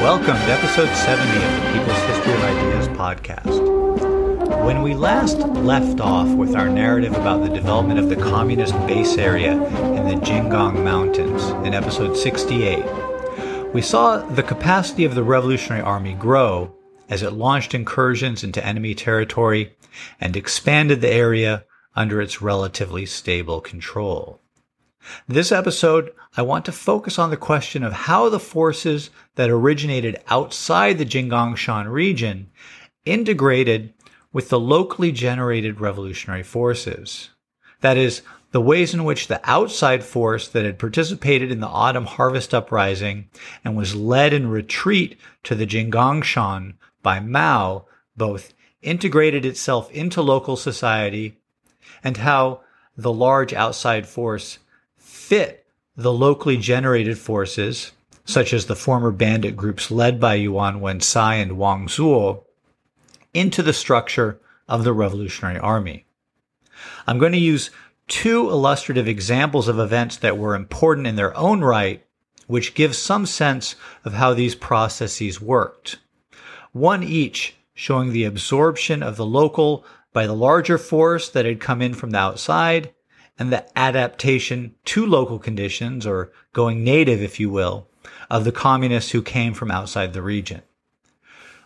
Welcome to episode 70 of the People's History of Ideas podcast. When we last left off with our narrative about the development of the communist base area in the Jinggang Mountains in episode 68, we saw the capacity of the Revolutionary Army grow as it launched incursions into enemy territory and expanded the area under its relatively stable control. This episode, I want to focus on the question of how the forces that originated outside the Jinggangshan region integrated with the locally generated revolutionary forces. That is, the ways in which the outside force that had participated in the autumn harvest uprising and was led in retreat to the Jinggangshan by Mao both integrated itself into local society and how the large outside force fit the locally generated forces, such as the former bandit groups led by Yuan Wensai and Wang Zuo, into the structure of the Revolutionary Army. I'm going to use two illustrative examples of events that were important in their own right, which give some sense of how these processes worked. One each showing the absorption of the local by the larger force that had come in from the outside and the adaptation to local conditions, or going native, if you will, of the communists who came from outside the region.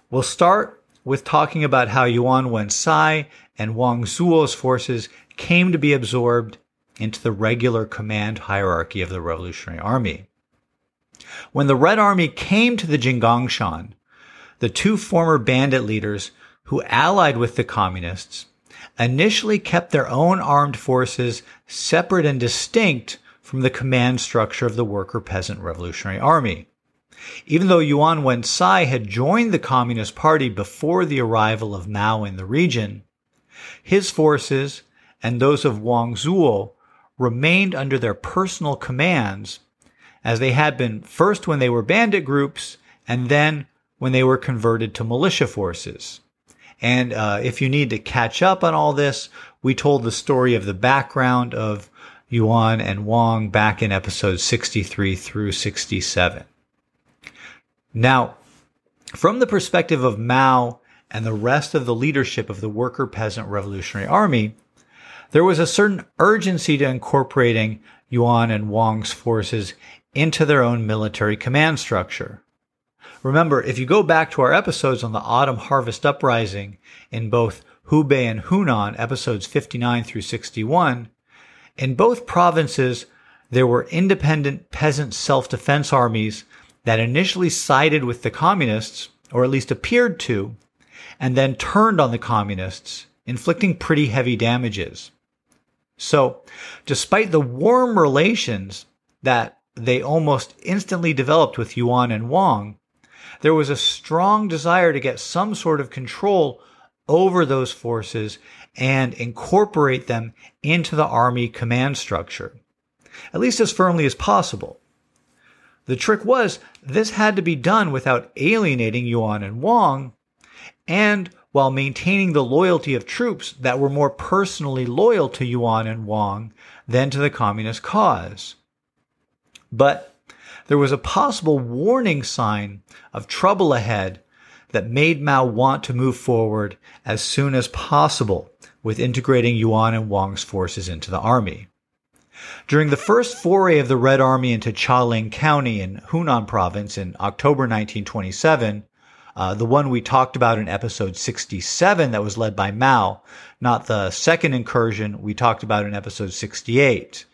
We'll start with talking about how Yuan Wensai and Wang Zuo's forces came to be absorbed into the regular command hierarchy of the Revolutionary Army. When the Red Army came to the Jinggangshan, the two former bandit leaders who allied with the communists initially kept their own armed forces separate and distinct from the command structure of the worker peasant revolutionary army. Even though Yuan Wensai had joined the Communist Party before the arrival of Mao in the region, his forces and those of Wang Zuo remained under their personal commands as they had been first when they were bandit groups and then when they were converted to militia forces. And uh, if you need to catch up on all this, we told the story of the background of Yuan and Wang back in episodes 63 through 67. Now, from the perspective of Mao and the rest of the leadership of the worker peasant revolutionary army, there was a certain urgency to incorporating Yuan and Wang's forces into their own military command structure. Remember, if you go back to our episodes on the autumn harvest uprising in both Hubei and Hunan, episodes 59 through 61, in both provinces, there were independent peasant self-defense armies that initially sided with the communists, or at least appeared to, and then turned on the communists, inflicting pretty heavy damages. So, despite the warm relations that they almost instantly developed with Yuan and Wang, there was a strong desire to get some sort of control over those forces and incorporate them into the army command structure, at least as firmly as possible. The trick was this had to be done without alienating Yuan and Wang and while maintaining the loyalty of troops that were more personally loyal to Yuan and Wang than to the communist cause. But there was a possible warning sign of trouble ahead that made Mao want to move forward as soon as possible with integrating Yuan and Wang's forces into the army. During the first foray of the Red Army into Chaling County in Hunan province in October 1927, uh, the one we talked about in episode 67 that was led by Mao, not the second incursion we talked about in episode 68.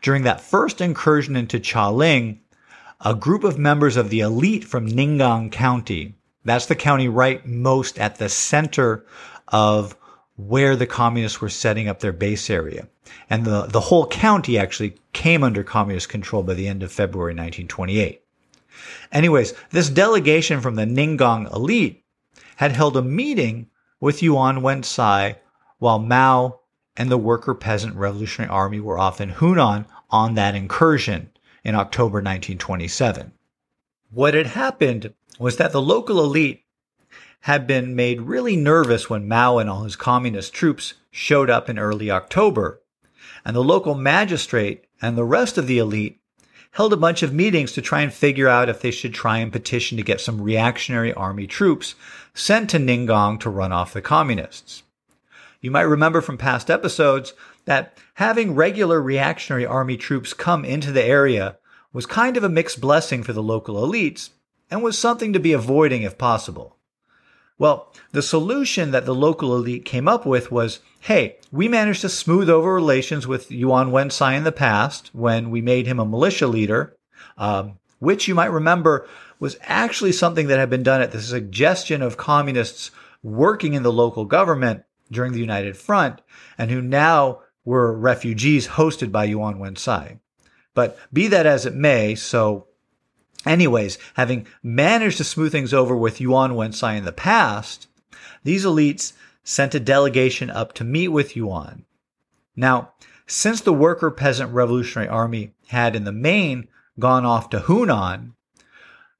During that first incursion into Chaling, a group of members of the elite from Ninggang County. That's the county right most at the center of where the communists were setting up their base area. And the, the whole county actually came under communist control by the end of February 1928. Anyways, this delegation from the Ninggang elite had held a meeting with Yuan Wensai while Mao and the worker peasant revolutionary army were off in Hunan on that incursion in October 1927. What had happened was that the local elite had been made really nervous when Mao and all his communist troops showed up in early October, and the local magistrate and the rest of the elite held a bunch of meetings to try and figure out if they should try and petition to get some reactionary army troops sent to Ninggang to run off the communists. You might remember from past episodes that having regular reactionary army troops come into the area was kind of a mixed blessing for the local elites and was something to be avoiding if possible. Well, the solution that the local elite came up with was hey, we managed to smooth over relations with Yuan Wensai in the past when we made him a militia leader, um, which you might remember was actually something that had been done at the suggestion of communists working in the local government during the United Front and who now were refugees hosted by Yuan Wensai. But be that as it may, so anyways, having managed to smooth things over with Yuan Wensai in the past, these elites sent a delegation up to meet with Yuan. Now, since the worker peasant revolutionary army had in the main gone off to Hunan,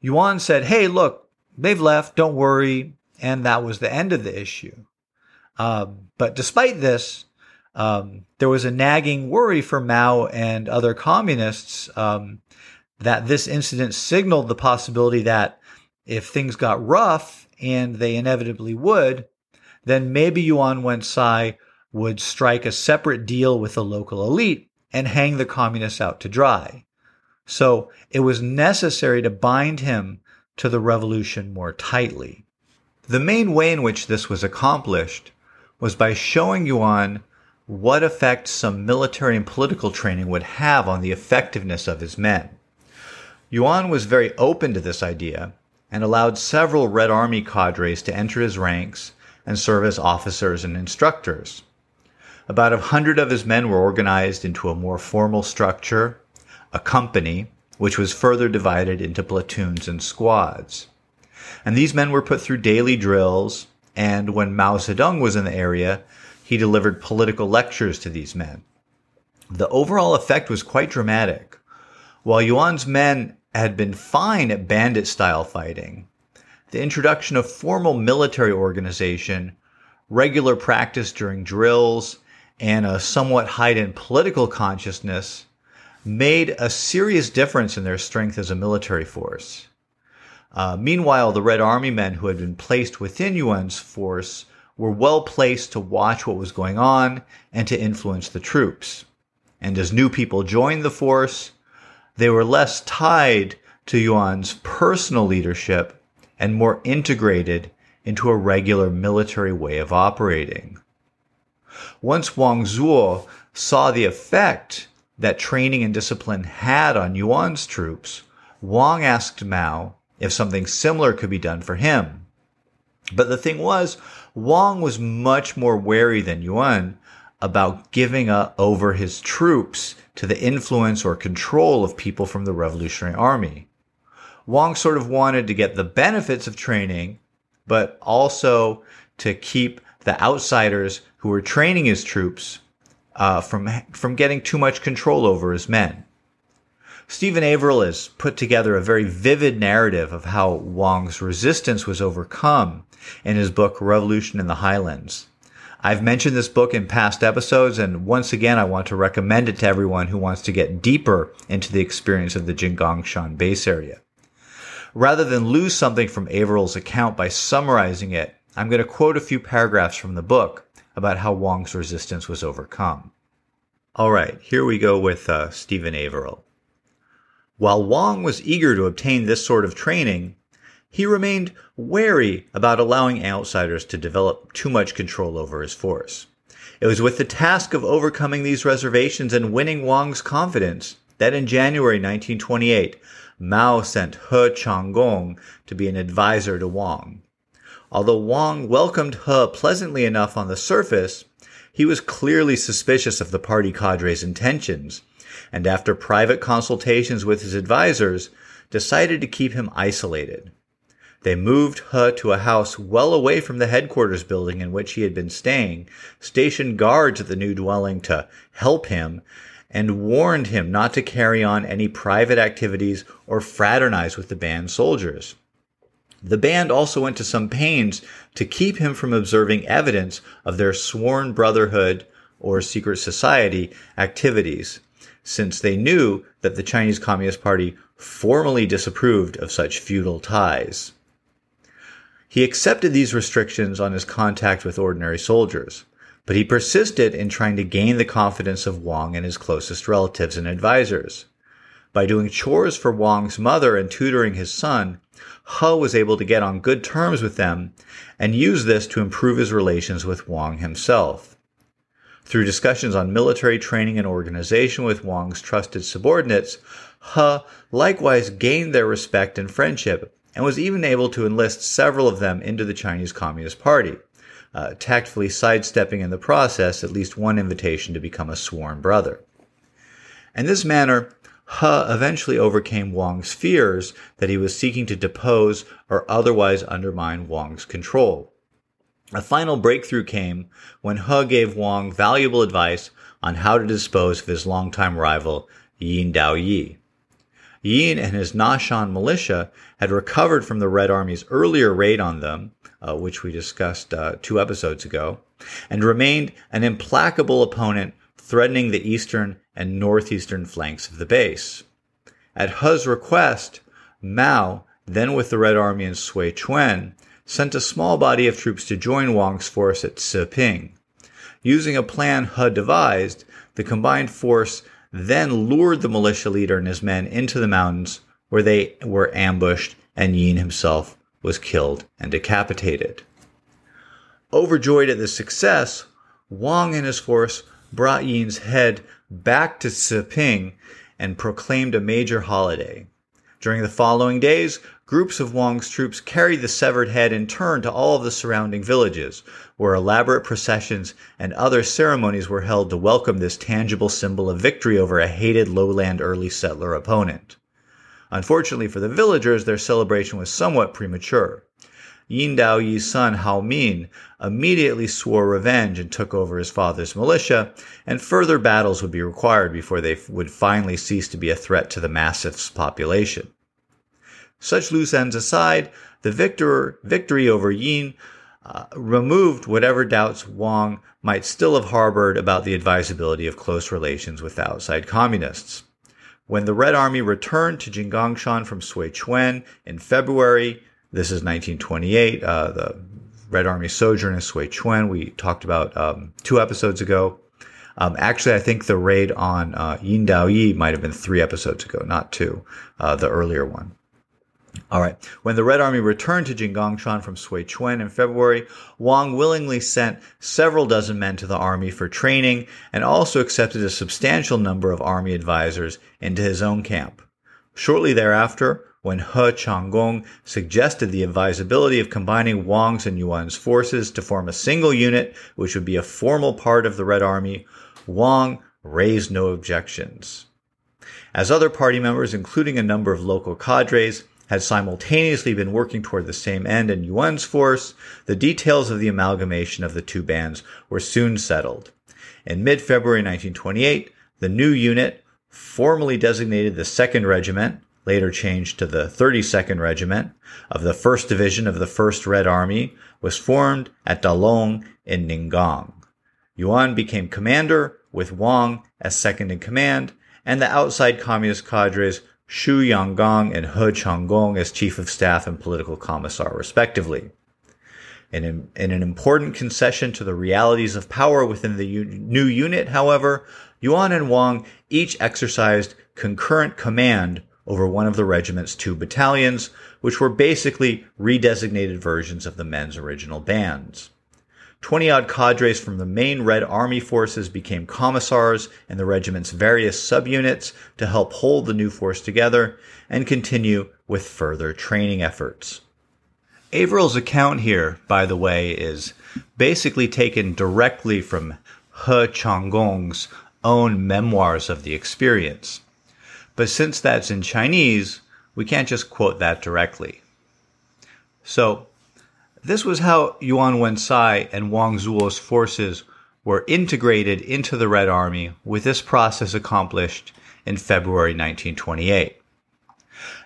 Yuan said, Hey, look, they've left, don't worry. And that was the end of the issue. Um, but despite this, um, there was a nagging worry for Mao and other communists um, that this incident signaled the possibility that if things got rough, and they inevitably would, then maybe Yuan Wensai would strike a separate deal with the local elite and hang the communists out to dry. So it was necessary to bind him to the revolution more tightly. The main way in which this was accomplished was by showing Yuan what effect some military and political training would have on the effectiveness of his men. Yuan was very open to this idea and allowed several Red Army cadres to enter his ranks and serve as officers and instructors. About a hundred of his men were organized into a more formal structure, a company, which was further divided into platoons and squads. And these men were put through daily drills, and when Mao Zedong was in the area, he delivered political lectures to these men. The overall effect was quite dramatic. While Yuan's men had been fine at bandit style fighting, the introduction of formal military organization, regular practice during drills, and a somewhat heightened political consciousness made a serious difference in their strength as a military force. Uh, meanwhile, the Red Army men who had been placed within Yuan's force were well placed to watch what was going on and to influence the troops. And as new people joined the force, they were less tied to Yuan's personal leadership and more integrated into a regular military way of operating. Once Wang Zuo saw the effect that training and discipline had on Yuan's troops, Wang asked Mao if something similar could be done for him. But the thing was, Wang was much more wary than Yuan about giving up over his troops to the influence or control of people from the Revolutionary Army. Wang sort of wanted to get the benefits of training, but also to keep the outsiders who were training his troops uh, from from getting too much control over his men. Stephen Averill has put together a very vivid narrative of how Wang's resistance was overcome in his book Revolution in the Highlands. I've mentioned this book in past episodes, and once again, I want to recommend it to everyone who wants to get deeper into the experience of the Jinggangshan base area. Rather than lose something from Averill's account by summarizing it, I'm going to quote a few paragraphs from the book about how Wang's resistance was overcome. All right, here we go with uh, Stephen Averill. While Wang was eager to obtain this sort of training, he remained wary about allowing outsiders to develop too much control over his force. It was with the task of overcoming these reservations and winning Wang's confidence that in January 1928, Mao sent He Changgong to be an advisor to Wang. Although Wang welcomed He pleasantly enough on the surface, he was clearly suspicious of the party cadre's intentions, and after private consultations with his advisors, decided to keep him isolated. They moved He to a house well away from the headquarters building in which he had been staying, stationed guards at the new dwelling to help him, and warned him not to carry on any private activities or fraternize with the band soldiers. The band also went to some pains to keep him from observing evidence of their sworn brotherhood or secret society activities, since they knew that the Chinese Communist Party formally disapproved of such feudal ties. He accepted these restrictions on his contact with ordinary soldiers, but he persisted in trying to gain the confidence of Wang and his closest relatives and advisors. By doing chores for Wang's mother and tutoring his son, He was able to get on good terms with them and use this to improve his relations with Wang himself. Through discussions on military training and organization with Wang's trusted subordinates, He likewise gained their respect and friendship and was even able to enlist several of them into the Chinese Communist Party, uh, tactfully sidestepping in the process at least one invitation to become a sworn brother. In this manner, He eventually overcame Wang's fears that he was seeking to depose or otherwise undermine Wang's control. A final breakthrough came when He gave Wang valuable advice on how to dispose of his longtime rival, Yin Daoyi. Yin and his Nashan militia had recovered from the Red Army's earlier raid on them, uh, which we discussed uh, two episodes ago, and remained an implacable opponent threatening the eastern and northeastern flanks of the base. At He's request, Mao, then with the Red Army in Suichuan, sent a small body of troops to join Wang's force at Siping. Using a plan He devised, the combined force then lured the militia leader and his men into the mountains where they were ambushed and Yin himself was killed and decapitated. Overjoyed at this success, Wang and his force brought Yin's head back to Siping and proclaimed a major holiday. During the following days, groups of Wang's troops carried the severed head in turn to all of the surrounding villages, where elaborate processions and other ceremonies were held to welcome this tangible symbol of victory over a hated lowland early settler opponent. Unfortunately for the villagers, their celebration was somewhat premature. Yin Daoyi's son Hao Min immediately swore revenge and took over his father's militia, and further battles would be required before they would finally cease to be a threat to the massive population. Such loose ends aside, the victor, victory over Yin uh, removed whatever doubts Wang might still have harbored about the advisability of close relations with outside communists. When the Red Army returned to Jinggangshan from Suichuan in February, this is 1928, uh, the Red Army sojourn in Suichuan, we talked about um, two episodes ago. Um, actually, I think the raid on uh, Yin Daoyi might have been three episodes ago, not two, uh, the earlier one. All right. When the Red Army returned to Jinggangshan from Suichuan in February, Wang willingly sent several dozen men to the army for training and also accepted a substantial number of army advisors into his own camp. Shortly thereafter, when He Changgong suggested the advisability of combining Wang's and Yuan's forces to form a single unit, which would be a formal part of the Red Army, Wang raised no objections. As other party members, including a number of local cadres, had simultaneously been working toward the same end in Yuan's force, the details of the amalgamation of the two bands were soon settled. In mid-February 1928, the new unit, formally designated the 2nd Regiment, later changed to the 32nd Regiment, of the 1st Division of the 1st Red Army, was formed at Dalong in Ninggang. Yuan became commander, with Wang as second in command, and the outside communist cadres Xu Yangang and He Changgong as chief of staff and political commissar, respectively. In, in an important concession to the realities of power within the new unit, however, Yuan and Wang each exercised concurrent command over one of the regiment's two battalions, which were basically redesignated versions of the men's original bands. 20 odd cadres from the main Red Army forces became commissars in the regiment's various subunits to help hold the new force together and continue with further training efforts. Averill's account here, by the way, is basically taken directly from He Changgong's own memoirs of the experience. But since that's in Chinese, we can't just quote that directly. So, this was how Yuan Wensai and Wang Zuo's forces were integrated into the Red Army, with this process accomplished in February 1928.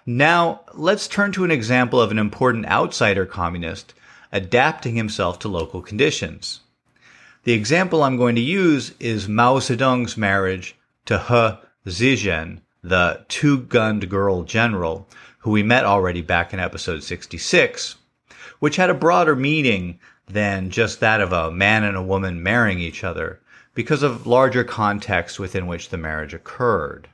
Now, let's turn to an example of an important outsider communist adapting himself to local conditions. The example I'm going to use is Mao Zedong's marriage to He Zizhen, the two-gunned girl general, who we met already back in episode 66, which had a broader meaning than just that of a man and a woman marrying each other because of larger context within which the marriage occurred.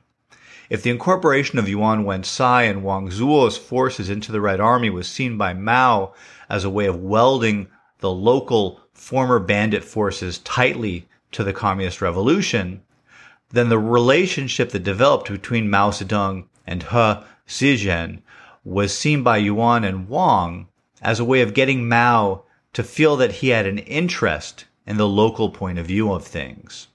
If the incorporation of Yuan Wensai and Wang Zuo's forces into the Red Army was seen by Mao as a way of welding the local former bandit forces tightly to the communist revolution, then the relationship that developed between Mao Zedong and He Zizhen was seen by Yuan and Wang as a way of getting Mao to feel that he had an interest in the local point of view of things.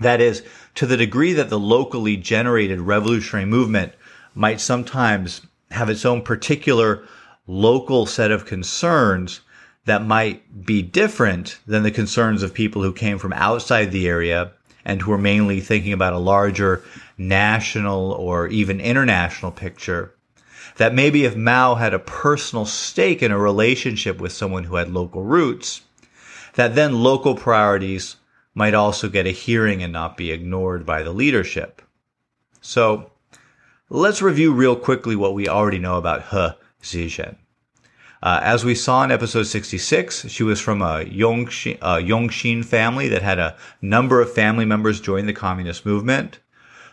That is, to the degree that the locally generated revolutionary movement might sometimes have its own particular local set of concerns that might be different than the concerns of people who came from outside the area and who are mainly thinking about a larger national or even international picture. That maybe if Mao had a personal stake in a relationship with someone who had local roots, that then local priorities might also get a hearing and not be ignored by the leadership. So let's review real quickly what we already know about He Zizhen. Uh, as we saw in episode 66, she was from a Yongxin, uh, Yongxin family that had a number of family members join the communist movement.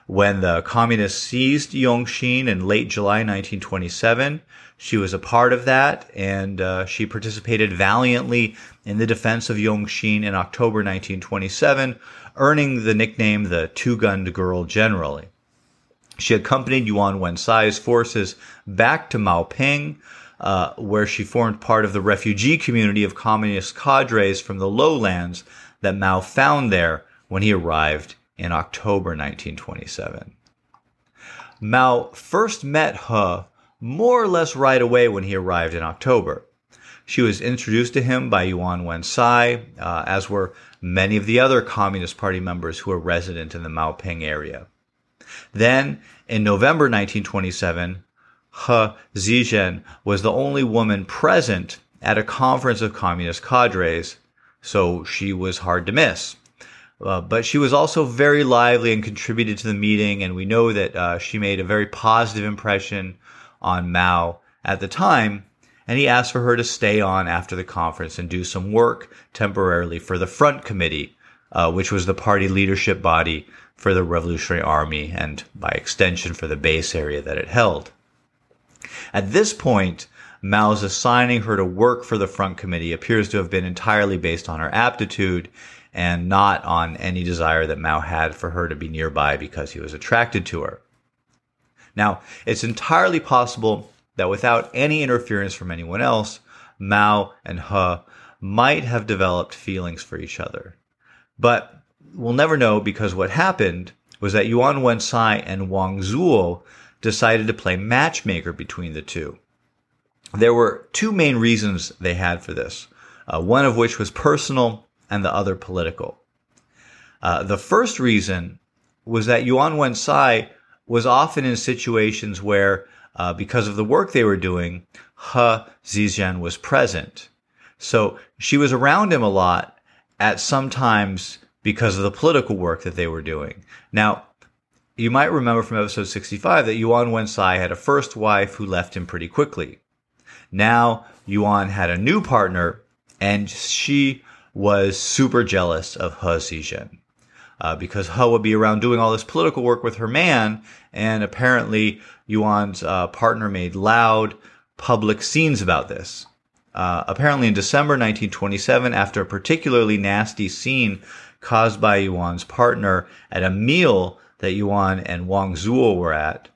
When the communists seized Yongxin in late July 1927, she was a part of that, and uh, she participated valiantly in the defense of Yongxin in October 1927, earning the nickname the Two-Gunned Girl generally. She accompanied Yuan Wensai's forces back to Maoping, uh, where she formed part of the refugee community of communist cadres from the lowlands that Mao found there when he arrived in October 1927. Mao first met He more or less right away when he arrived in October. She was introduced to him by Yuan Wensai, uh, as were many of the other Communist Party members who were resident in the Mao Maoping area. Then, in November 1927, He Zizhen was the only woman present at a conference of communist cadres, so she was hard to miss. Uh, but she was also very lively and contributed to the meeting, and we know that uh, she made a very positive impression on Mao at the time, and he asked for her to stay on after the conference and do some work temporarily for the Front Committee, uh, which was the party leadership body for the Revolutionary Army and by extension for the base area that it held. At this point, Mao's assigning her to work for the Front Committee appears to have been entirely based on her aptitude and not on any desire that Mao had for her to be nearby because he was attracted to her. Now, it's entirely possible that without any interference from anyone else, Mao and He might have developed feelings for each other. But we'll never know because what happened was that Yuan Wensai and Wang Zuo decided to play matchmaker between the two. There were two main reasons they had for this, uh, one of which was personal and the other political. Uh, the first reason was that Yuan Wensai was often in situations where, uh, because of the work they were doing, He Zizhen was present. So she was around him a lot at sometimes because of the political work that they were doing. Now, you might remember from episode 65 that Yuan Wensai had a first wife who left him pretty quickly. Now, Yuan had a new partner and she was super jealous of He Zizhen uh, because He would be around doing all this political work with her man, and apparently Yuan's uh, partner made loud public scenes about this. Uh, apparently, in December 1927, after a particularly nasty scene caused by Yuan's partner at a meal that Yuan and Wang Zuo were at,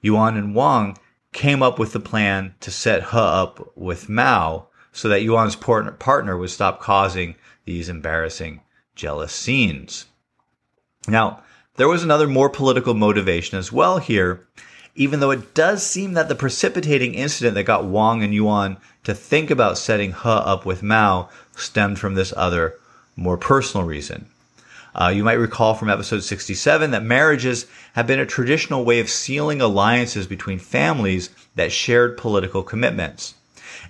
Yuan and Wang came up with the plan to set He up with Mao so that Yuan's partner would stop causing these embarrassing jealous scenes. Now, there was another more political motivation as well here, even though it does seem that the precipitating incident that got Wang and Yuan to think about setting He up with Mao stemmed from this other, more personal reason. Uh, you might recall from episode 67 that marriages have been a traditional way of sealing alliances between families that shared political commitments.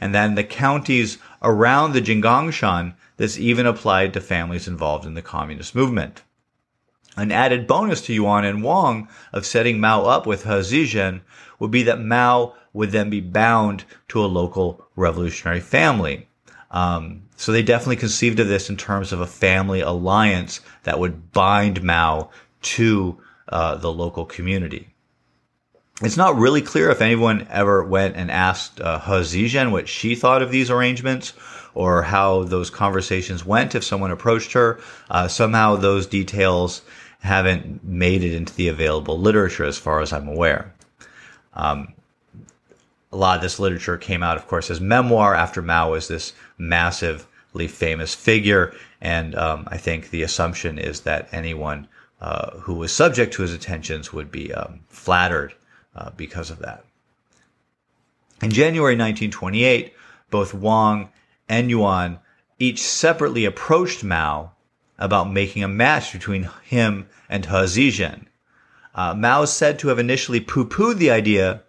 And then the counties around the Jinggangshan, this even applied to families involved in the communist movement. An added bonus to Yuan and Wang of setting Mao up with He Zizhen would be that Mao would then be bound to a local revolutionary family. Um, so they definitely conceived of this in terms of a family alliance that would bind Mao to uh, the local community. It's not really clear if anyone ever went and asked uh, He Zizhen what she thought of these arrangements or how those conversations went if someone approached her. Uh, somehow those details haven't made it into the available literature as far as I'm aware. Um, a lot of this literature came out, of course, as memoir after Mao was this massively famous figure. And um, I think the assumption is that anyone uh, who was subject to his attentions would be um, flattered uh, because of that. In January 1928, both Wang and Yuan each separately approached Mao about making a match between him and He Zizhen. Uh, Mao is said to have initially poo-pooed the idea,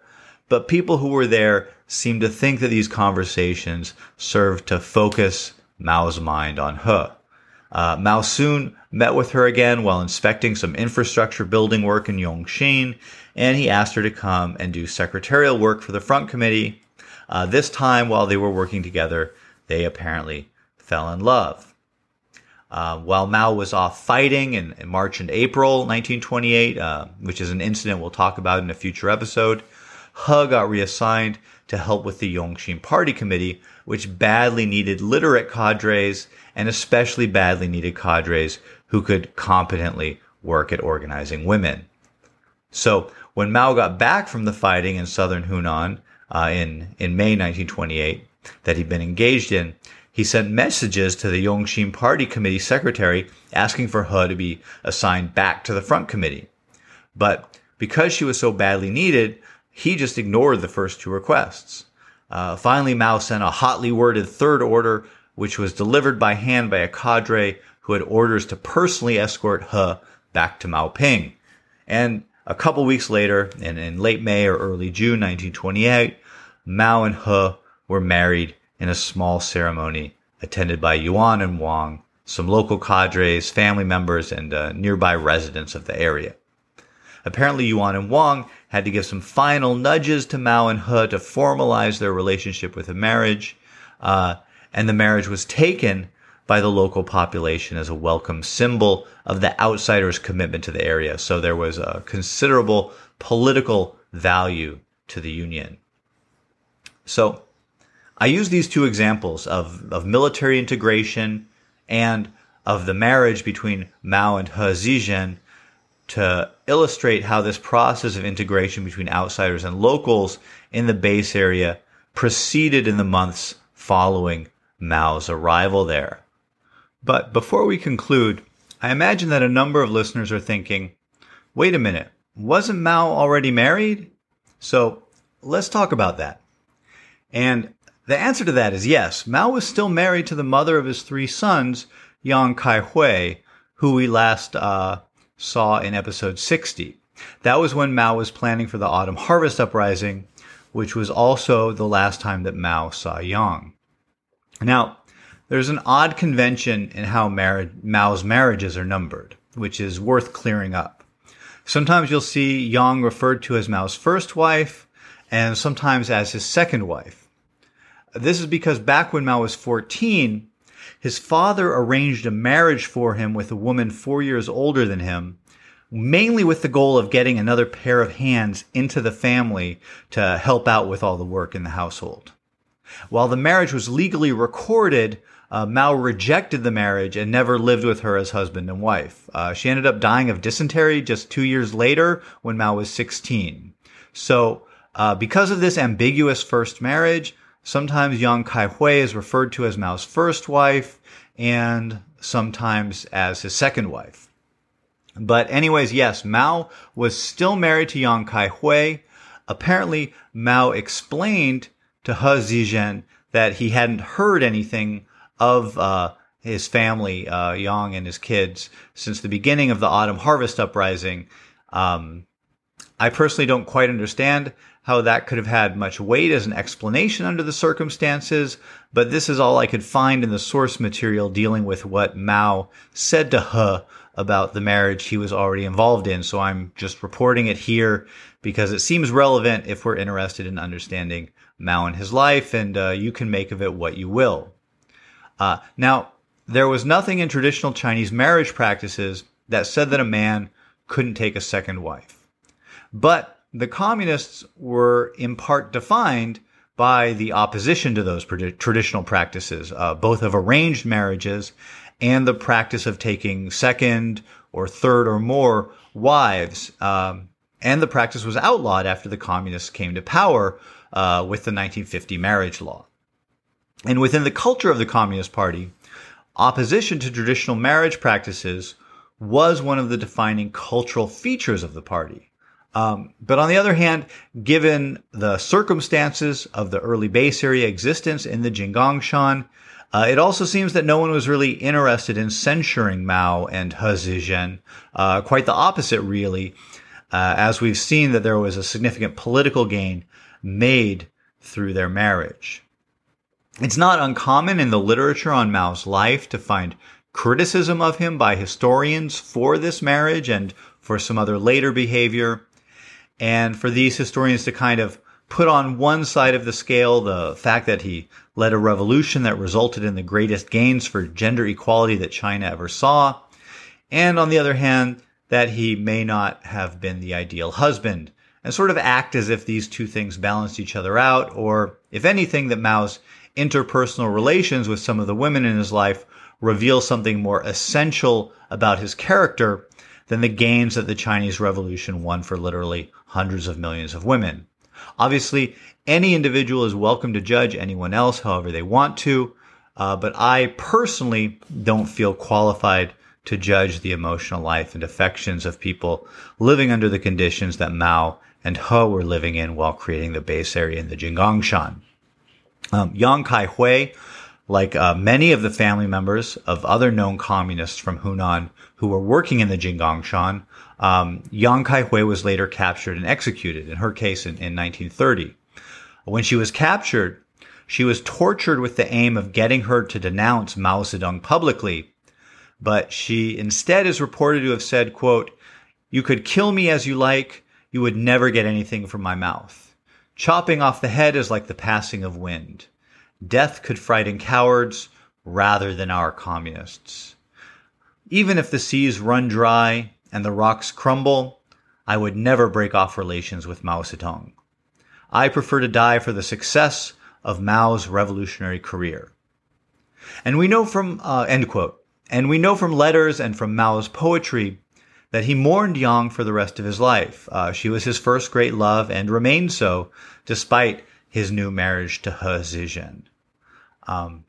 but people who were there seemed to think that these conversations served to focus Mao's mind on He. Uh, Mao soon met with her again while inspecting some infrastructure building work in Yongxin, and he asked her to come and do secretarial work for the front committee. Uh, this time, while they were working together, they apparently fell in love. Uh, while Mao was off fighting in, in March and April 1928, uh, which is an incident we'll talk about in a future episode, He got reassigned to help with the Yongxin Party Committee, which badly needed literate cadres and especially badly needed cadres who could competently work at organizing women. So when Mao got back from the fighting in southern Hunan uh, in, in May 1928 that he'd been engaged in, he sent messages to the Yongxin Party Committee secretary asking for her to be assigned back to the front committee. But because she was so badly needed, he just ignored the first two requests. Uh, finally, Mao sent a hotly worded third order, which was delivered by hand by a cadre who had orders to personally escort He back to Maoping. And a couple weeks later, in, in late May or early June 1928, Mao and He were married in a small ceremony attended by Yuan and Wang, some local cadres, family members, and uh, nearby residents of the area. Apparently, Yuan and Wang had to give some final nudges to Mao and He to formalize their relationship with a marriage, uh, and the marriage was taken by the local population as a welcome symbol of the outsiders' commitment to the area. So there was a considerable political value to the union. So I use these two examples of, of military integration and of the marriage between Mao and He Zizhen to illustrate how this process of integration between outsiders and locals in the base area proceeded in the months following Mao's arrival there. But before we conclude, I imagine that a number of listeners are thinking, wait a minute, wasn't Mao already married? So let's talk about that. And the answer to that is yes. Mao was still married to the mother of his three sons, Yang Kaihui, who we last uh, saw in episode 60. That was when Mao was planning for the autumn harvest uprising, which was also the last time that Mao saw Yang. Now, there's an odd convention in how Mao's marriages are numbered, which is worth clearing up. Sometimes you'll see Yang referred to as Mao's first wife, and sometimes as his second wife. This is because back when Mao was 14, his father arranged a marriage for him with a woman four years older than him, mainly with the goal of getting another pair of hands into the family to help out with all the work in the household. While the marriage was legally recorded, uh, Mao rejected the marriage and never lived with her as husband and wife. Uh, she ended up dying of dysentery just two years later when Mao was 16. So, uh, because of this ambiguous first marriage, Sometimes Yang Kaihui is referred to as Mao's first wife and sometimes as his second wife. But anyways, yes, Mao was still married to Yang Kaihui. Apparently, Mao explained to He Zizhen that he hadn't heard anything of uh, his family, uh, Yang and his kids, since the beginning of the autumn harvest uprising. Um, I personally don't quite understand how that could have had much weight as an explanation under the circumstances, but this is all I could find in the source material dealing with what Mao said to He about the marriage he was already involved in. So I'm just reporting it here because it seems relevant if we're interested in understanding Mao and his life, and uh, you can make of it what you will. Uh, now, there was nothing in traditional Chinese marriage practices that said that a man couldn't take a second wife. But the communists were in part defined by the opposition to those traditional practices, uh, both of arranged marriages and the practice of taking second or third or more wives. Um, and the practice was outlawed after the communists came to power uh, with the 1950 marriage law. And within the culture of the Communist Party, opposition to traditional marriage practices was one of the defining cultural features of the party. Um, but on the other hand, given the circumstances of the early base area existence in the Jinggangshan, uh, it also seems that no one was really interested in censuring Mao and He Zizhen. Uh, quite the opposite, really, uh, as we've seen that there was a significant political gain made through their marriage. It's not uncommon in the literature on Mao's life to find criticism of him by historians for this marriage and for some other later behavior and for these historians to kind of put on one side of the scale the fact that he led a revolution that resulted in the greatest gains for gender equality that China ever saw, and on the other hand, that he may not have been the ideal husband, and sort of act as if these two things balanced each other out, or if anything, that Mao's interpersonal relations with some of the women in his life reveal something more essential about his character than the gains that the Chinese Revolution won for literally hundreds of millions of women. Obviously, any individual is welcome to judge anyone else however they want to, uh, but I personally don't feel qualified to judge the emotional life and affections of people living under the conditions that Mao and Ho were living in while creating the base area in the Jinggangshan. Um, Yang Kai-hui, like uh, many of the family members of other known communists from Hunan who were working in the Jinggangshan, um, Yang Kai-hui was later captured and executed, in her case in, in 1930. When she was captured, she was tortured with the aim of getting her to denounce Mao Zedong publicly. But she instead is reported to have said, quote, you could kill me as you like. You would never get anything from my mouth. Chopping off the head is like the passing of wind. Death could frighten cowards rather than our communists. Even if the seas run dry and the rocks crumble, I would never break off relations with Mao Zedong. I prefer to die for the success of Mao's revolutionary career. And we know from, uh, end quote, and we know from letters and from Mao's poetry that he mourned Yang for the rest of his life. Uh, she was his first great love and remained so despite his new marriage to He. Um,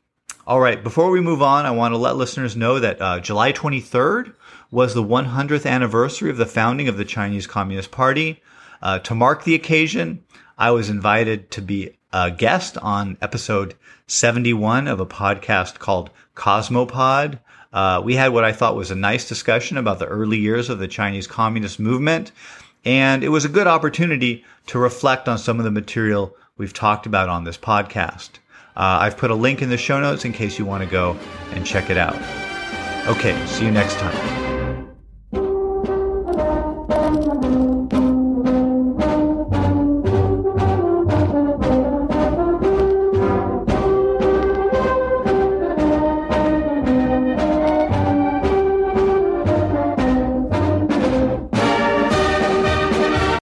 all right, before we move on, I want to let listeners know that uh, July 23rd was the 100th anniversary of the founding of the Chinese Communist Party. Uh, to mark the occasion, I was invited to be a guest on episode 71 of a podcast called Cosmopod. Uh, we had what I thought was a nice discussion about the early years of the Chinese Communist movement, and it was a good opportunity to reflect on some of the material we've talked about on this podcast. Uh, I've put a link in the show notes in case you want to go and check it out. Okay, see you next time.